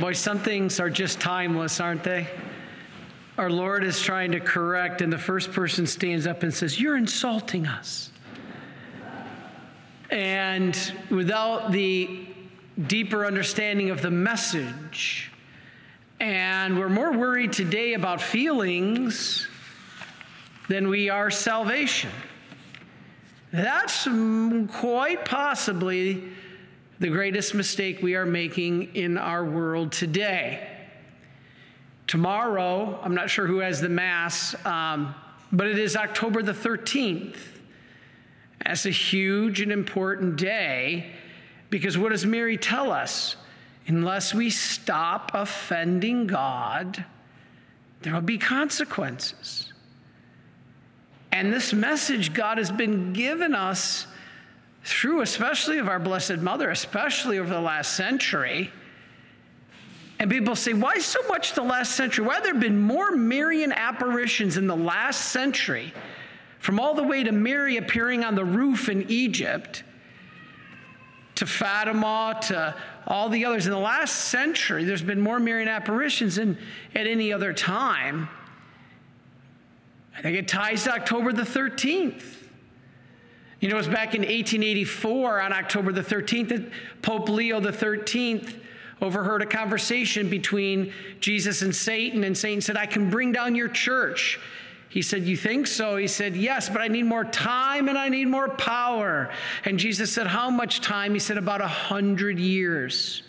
Boy, some things are just timeless, aren't they? Our Lord is trying to correct, and the first person stands up and says, You're insulting us. And without the deeper understanding of the message, and we're more worried today about feelings than we are salvation. That's quite possibly the greatest mistake we are making in our world today. Tomorrow, I'm not sure who has the Mass, um, but it is October the 13th. That's a huge and important day because what does Mary tell us? Unless we stop offending God, there will be consequences. And this message God has been given us through, especially of our Blessed Mother, especially over the last century. And people say, why so much the last century? Why have there been more Marian apparitions in the last century, from all the way to Mary appearing on the roof in Egypt, to Fatima, to all the others? In the last century, there's been more Marian apparitions than at any other time. I think it ties to October the 13th. You know, it was back in 1884 on October the 13th that Pope Leo the 13th overheard a conversation between Jesus and Satan, and Satan said, I can bring down your church. He said, You think so? He said, Yes, but I need more time and I need more power. And Jesus said, How much time? He said, About a hundred years.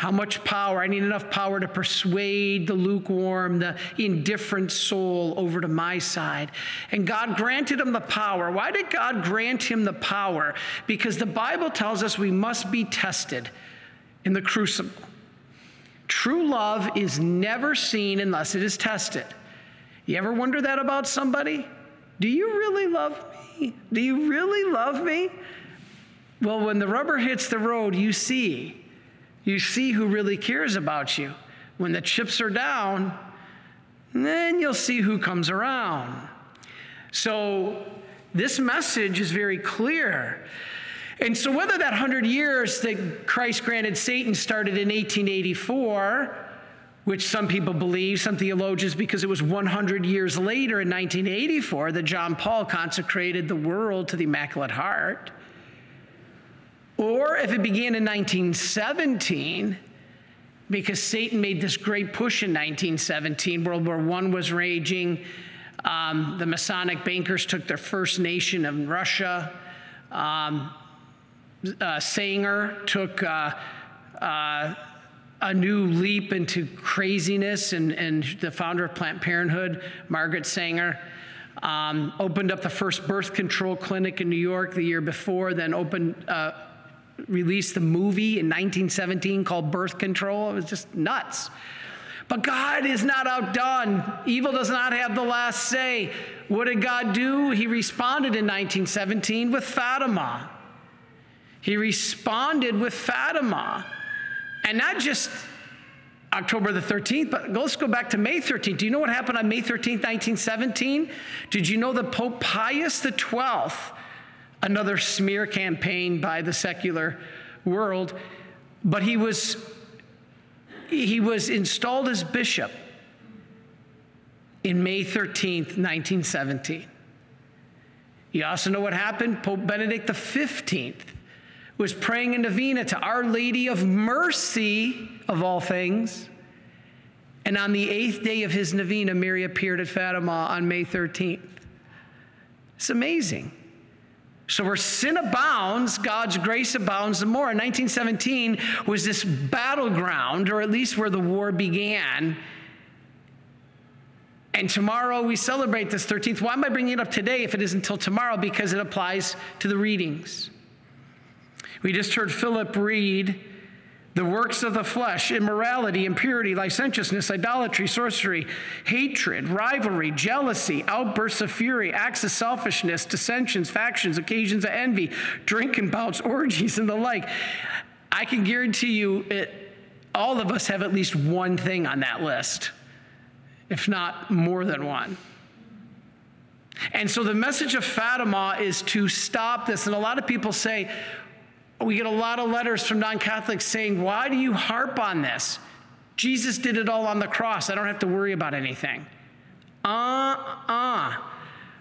How much power? I need enough power to persuade the lukewarm, the indifferent soul over to my side. And God granted him the power. Why did God grant him the power? Because the Bible tells us we must be tested in the crucible. True love is never seen unless it is tested. You ever wonder that about somebody? Do you really love me? Do you really love me? Well, when the rubber hits the road, you see. You see who really cares about you. When the chips are down, then you'll see who comes around. So, this message is very clear. And so, whether that 100 years that Christ granted Satan started in 1884, which some people believe, some theologians, because it was 100 years later in 1984 that John Paul consecrated the world to the Immaculate Heart, or if it began in 1917, because Satan made this great push in 1917, World War I was raging. Um, the Masonic bankers took their first nation of Russia. Um, uh, Sanger took uh, uh, a new leap into craziness, and, and the founder of Planned Parenthood, Margaret Sanger, um, opened up the first birth control clinic in New York the year before, then opened, uh, released the movie in 1917 called Birth Control. It was just nuts. But God is not outdone. Evil does not have the last say. What did God do? He responded in 1917 with Fatima. He responded with Fatima. And not just October the 13th, but let's go back to May 13th. Do you know what happened on May 13th, 1917? Did you know that Pope Pius XII, another smear campaign by the secular world, but he was he was installed as bishop in May 13th, 1917. You also know what happened? Pope Benedict XV was praying a novena to Our Lady of Mercy, of all things. And on the eighth day of his novena, Mary appeared at Fatima on May 13th. It's amazing. So, where sin abounds, God's grace abounds the more. In 1917 was this battleground, or at least where the war began. And tomorrow we celebrate this 13th. Why am I bringing it up today if it isn't until tomorrow? Because it applies to the readings. We just heard Philip read the works of the flesh immorality, impurity, licentiousness, idolatry, sorcery, hatred, rivalry, jealousy, outbursts of fury, acts of selfishness, dissensions, factions, occasions of envy, drinking bouts, orgies, and the like. I can guarantee you, it, all of us have at least one thing on that list, if not more than one. And so the message of Fatima is to stop this. And a lot of people say, We get a lot of letters from non Catholics saying, Why do you harp on this? Jesus did it all on the cross. I don't have to worry about anything. Uh uh.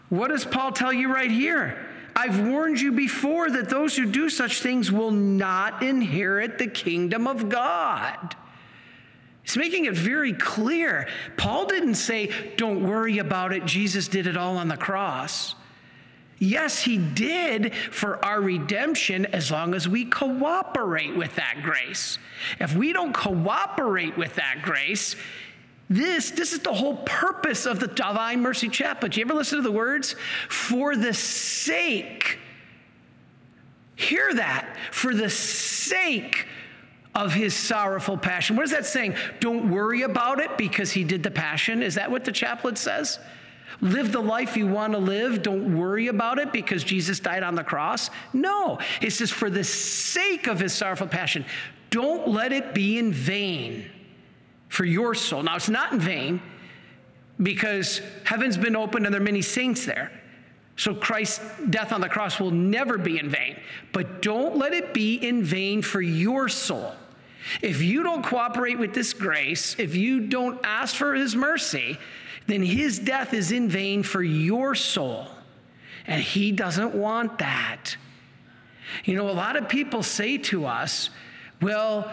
What does Paul tell you right here? I've warned you before that those who do such things will not inherit the kingdom of God. He's making it very clear. Paul didn't say, Don't worry about it. Jesus did it all on the cross. Yes, he did for our redemption as long as we cooperate with that grace. If we don't cooperate with that grace, this, this is the whole purpose of the Divine Mercy Chaplet. You ever listen to the words? For the sake, hear that, for the sake of his sorrowful passion. What is that saying? Don't worry about it because he did the passion. Is that what the chaplet says? Live the life you want to live. Don't worry about it because Jesus died on the cross. No, it says, for the sake of his sorrowful passion, don't let it be in vain for your soul. Now, it's not in vain because heaven's been opened and there are many saints there. So Christ's death on the cross will never be in vain. But don't let it be in vain for your soul. If you don't cooperate with this grace, if you don't ask for his mercy, then his death is in vain for your soul. And he doesn't want that. You know, a lot of people say to us, well,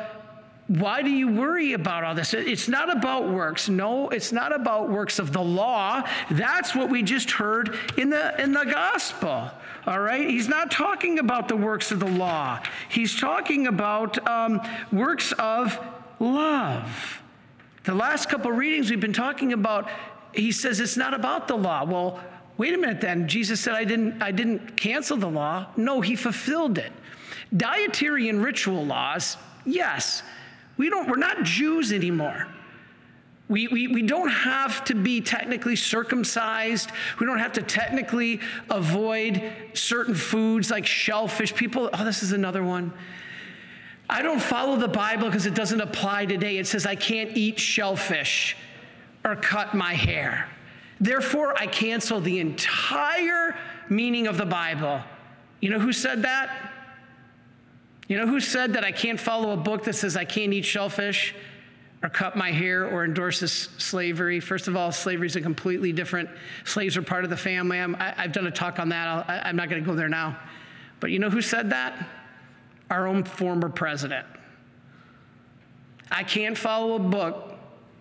why do you worry about all this? It's not about works. No, it's not about works of the law. That's what we just heard in the, in the gospel. All right? He's not talking about the works of the law, he's talking about um, works of love. The last couple readings we've been talking about he says it's not about the law. Well, wait a minute then. Jesus said I didn't I didn't cancel the law. No, he fulfilled it. Dietary and ritual laws, yes. We don't we're not Jews anymore. We, we, we don't have to be technically circumcised. We don't have to technically avoid certain foods like shellfish. People, oh, this is another one. I don't follow the Bible because it doesn't apply today. It says I can't eat shellfish or cut my hair. Therefore, I cancel the entire meaning of the Bible. You know who said that? You know who said that I can't follow a book that says I can't eat shellfish or cut my hair or endorses slavery? First of all, slavery is a completely different. Slaves are part of the family. i have done a talk on that. i I'm not going to go there now. But you know who said that? Our own former president. I can't follow a book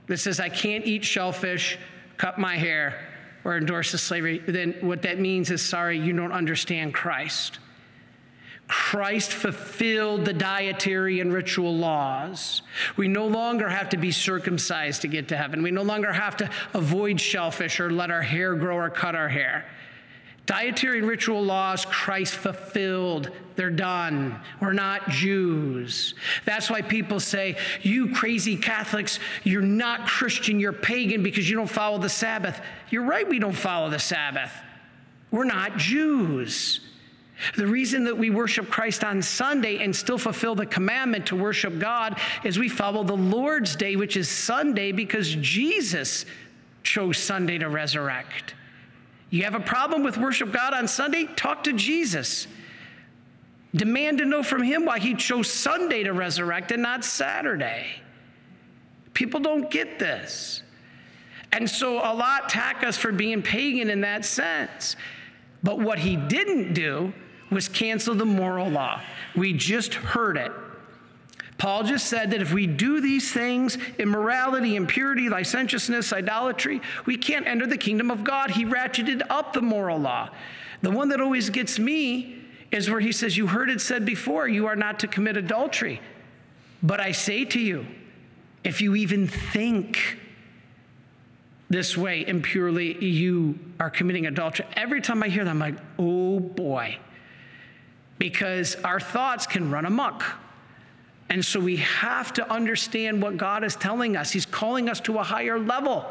that says I can't eat shellfish, cut my hair, or endorse the slavery, then what that means is sorry, you don't understand Christ. Christ fulfilled the dietary and ritual laws. We no longer have to be circumcised to get to heaven. We no longer have to avoid shellfish or let our hair grow or cut our hair. Dietary and ritual laws, Christ fulfilled. They're done. We're not Jews. That's why people say, You crazy Catholics, you're not Christian, you're pagan because you don't follow the Sabbath. You're right, we don't follow the Sabbath. We're not Jews. The reason that we worship Christ on Sunday and still fulfill the commandment to worship God is we follow the Lord's Day, which is Sunday, because Jesus chose Sunday to resurrect. You have a problem with worship God on Sunday? Talk to Jesus. Demand to know from him why he chose Sunday to resurrect and not Saturday. People don't get this. And so a lot tack us for being pagan in that sense. But what he didn't do was cancel the moral law. We just heard it. Paul just said that if we do these things, immorality, impurity, licentiousness, idolatry, we can't enter the kingdom of God. He ratcheted up the moral law. The one that always gets me is where he says, You heard it said before, you are not to commit adultery. But I say to you, if you even think this way impurely, you are committing adultery. Every time I hear that, I'm like, oh boy. Because our thoughts can run amok. And so we have to understand what God is telling us. He's calling us to a higher level.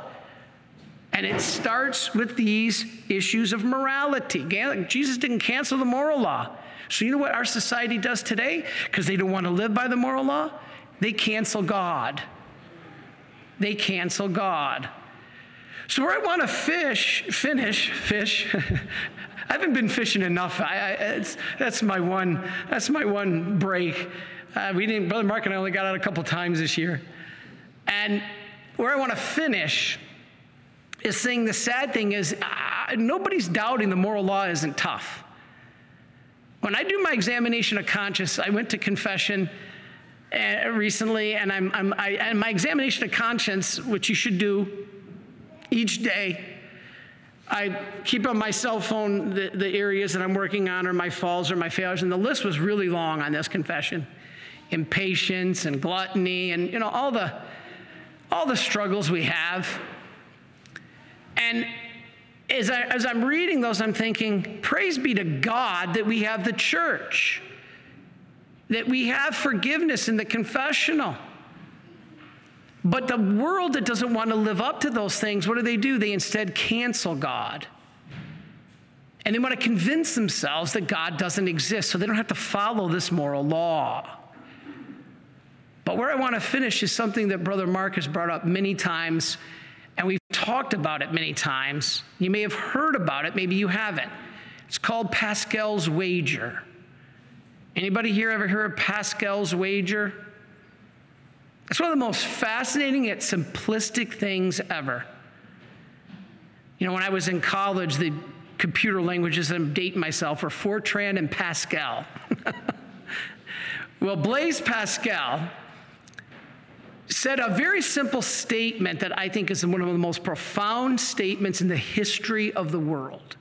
And it starts with these issues of morality. Jesus didn't cancel the moral law. So, you know what our society does today? Because they don't want to live by the moral law? They cancel God. They cancel God. So, where I want to fish, finish, fish, haven't been fishing enough. I, I, that's my one. That's my one break. Uh, we didn't. Brother Mark and I only got out a couple times this year. And where I want to finish is saying the sad thing is nobody's doubting the moral law isn't tough. When I do my examination of conscience, I went to confession uh, recently, and I'm, I'm I, and my examination of conscience, which you should do each day. I keep on my cell phone the, the areas that I'm working on, or my falls, or my failures, and the list was really long on this confession. Impatience and gluttony and you know all the all the struggles we have. And as, I, as i'm reading those i'm thinking praise be to god that we have the church that we have forgiveness in the confessional but the world that doesn't want to live up to those things what do they do they instead cancel god and they want to convince themselves that god doesn't exist so they don't have to follow this moral law but where I want to finish is something that Brother Mark has brought up many times, and we've talked about it many times. You may have heard about it, maybe you haven't. It's called Pascal's wager. Anybody here ever hear of Pascal's wager? It's one of the most fascinating yet simplistic things ever. You know, when I was in college, the computer languages, I'm dating myself, were Fortran and Pascal. well, Blaise Pascal said a very simple statement that I think is one of the most profound statements in the history of the world.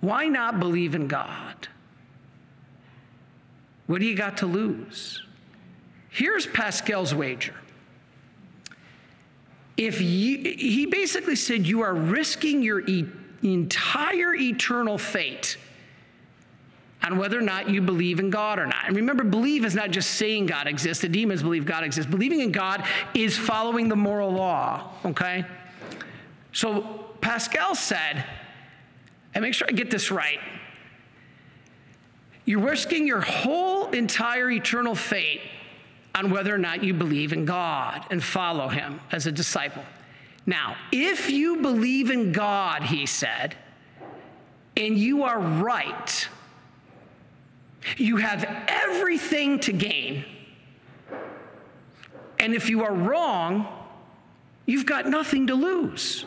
Why not believe in God? What do you got to lose? Here's Pascal's wager. If you, he basically said you are risking your e- entire eternal fate on whether or not you believe in God or not. And remember, believe is not just saying God exists. The demons believe God exists. Believing in God is following the moral law, okay? So Pascal said, and make sure I get this right. You're risking your whole entire eternal fate on whether or not you believe in God and follow Him as a disciple. Now, if you believe in God, he said, and you are right, you have everything to gain. And if you are wrong, you've got nothing to lose.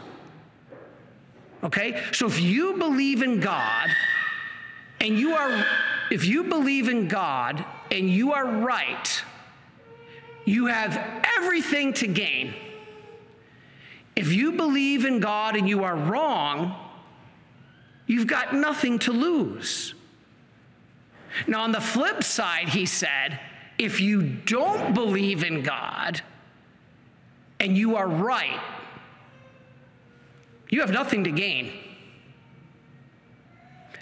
Okay? So if you believe in God and you are, if you believe in God and you are right, you have everything to gain. If you believe in God and you are wrong, you've got nothing to lose. Now, on the flip side, he said, if you don't believe in God and you are right, you have nothing to gain.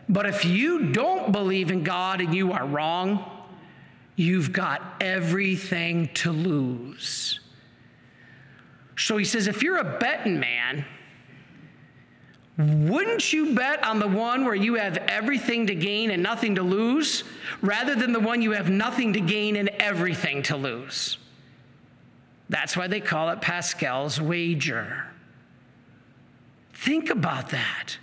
But if you don't believe in God and you are wrong, you've got everything to lose. So he says, if you're a betting man, wouldn't you bet on the one where you have everything to gain and nothing to lose, rather than the one you have nothing to gain and everything to lose? That's why they call it Pascal's wager. Think about that.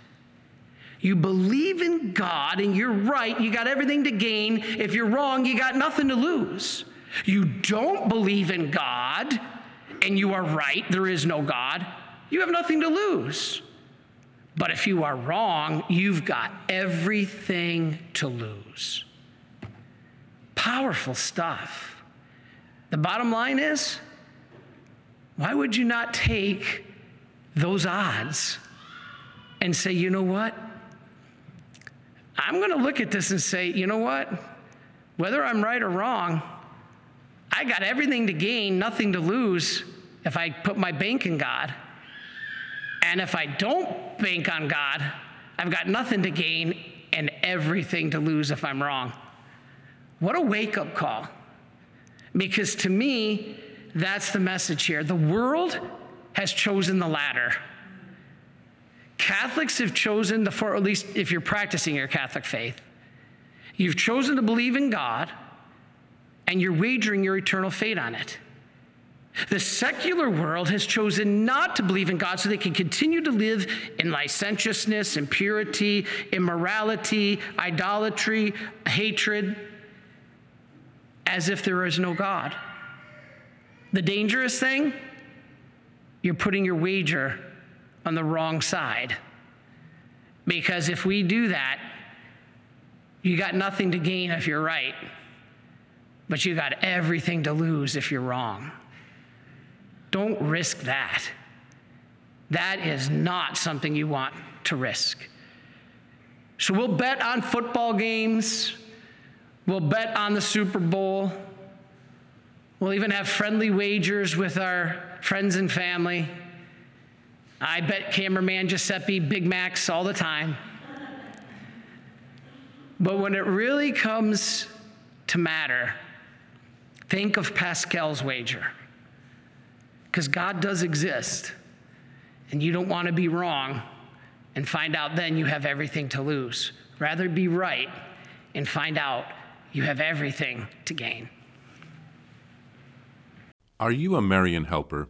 You believe in God and you're right, you got everything to gain. If you're wrong, you got nothing to lose. You don't believe in God and you are right, there is no God, you have nothing to lose. But if you are wrong, you've got everything to lose. Powerful stuff. The bottom line is why would you not take those odds and say, you know what? I'm going to look at this and say, you know what? Whether I'm right or wrong, I got everything to gain, nothing to lose if I put my bank in God. And if I don't bank on God, I've got nothing to gain and everything to lose if I'm wrong. What a wake up call. Because to me, that's the message here. The world has chosen the latter. Catholics have chosen the, for at least if you're practicing your Catholic faith, you've chosen to believe in God and you're wagering your eternal fate on it. The secular world has chosen not to believe in God so they can continue to live in licentiousness, impurity, immorality, idolatry, hatred, as if there is no God. The dangerous thing, you're putting your wager on the wrong side. Because if we do that, you got nothing to gain if you're right, but you got everything to lose if you're wrong. Don't risk that. That is not something you want to risk. So we'll bet on football games, we'll bet on the Super Bowl, we'll even have friendly wagers with our friends and family. I bet cameraman Giuseppe Big Macs all the time. But when it really comes to matter, think of Pascal's wager because God does exist. And you don't want to be wrong and find out then you have everything to lose. Rather be right and find out you have everything to gain. Are you a Marian helper?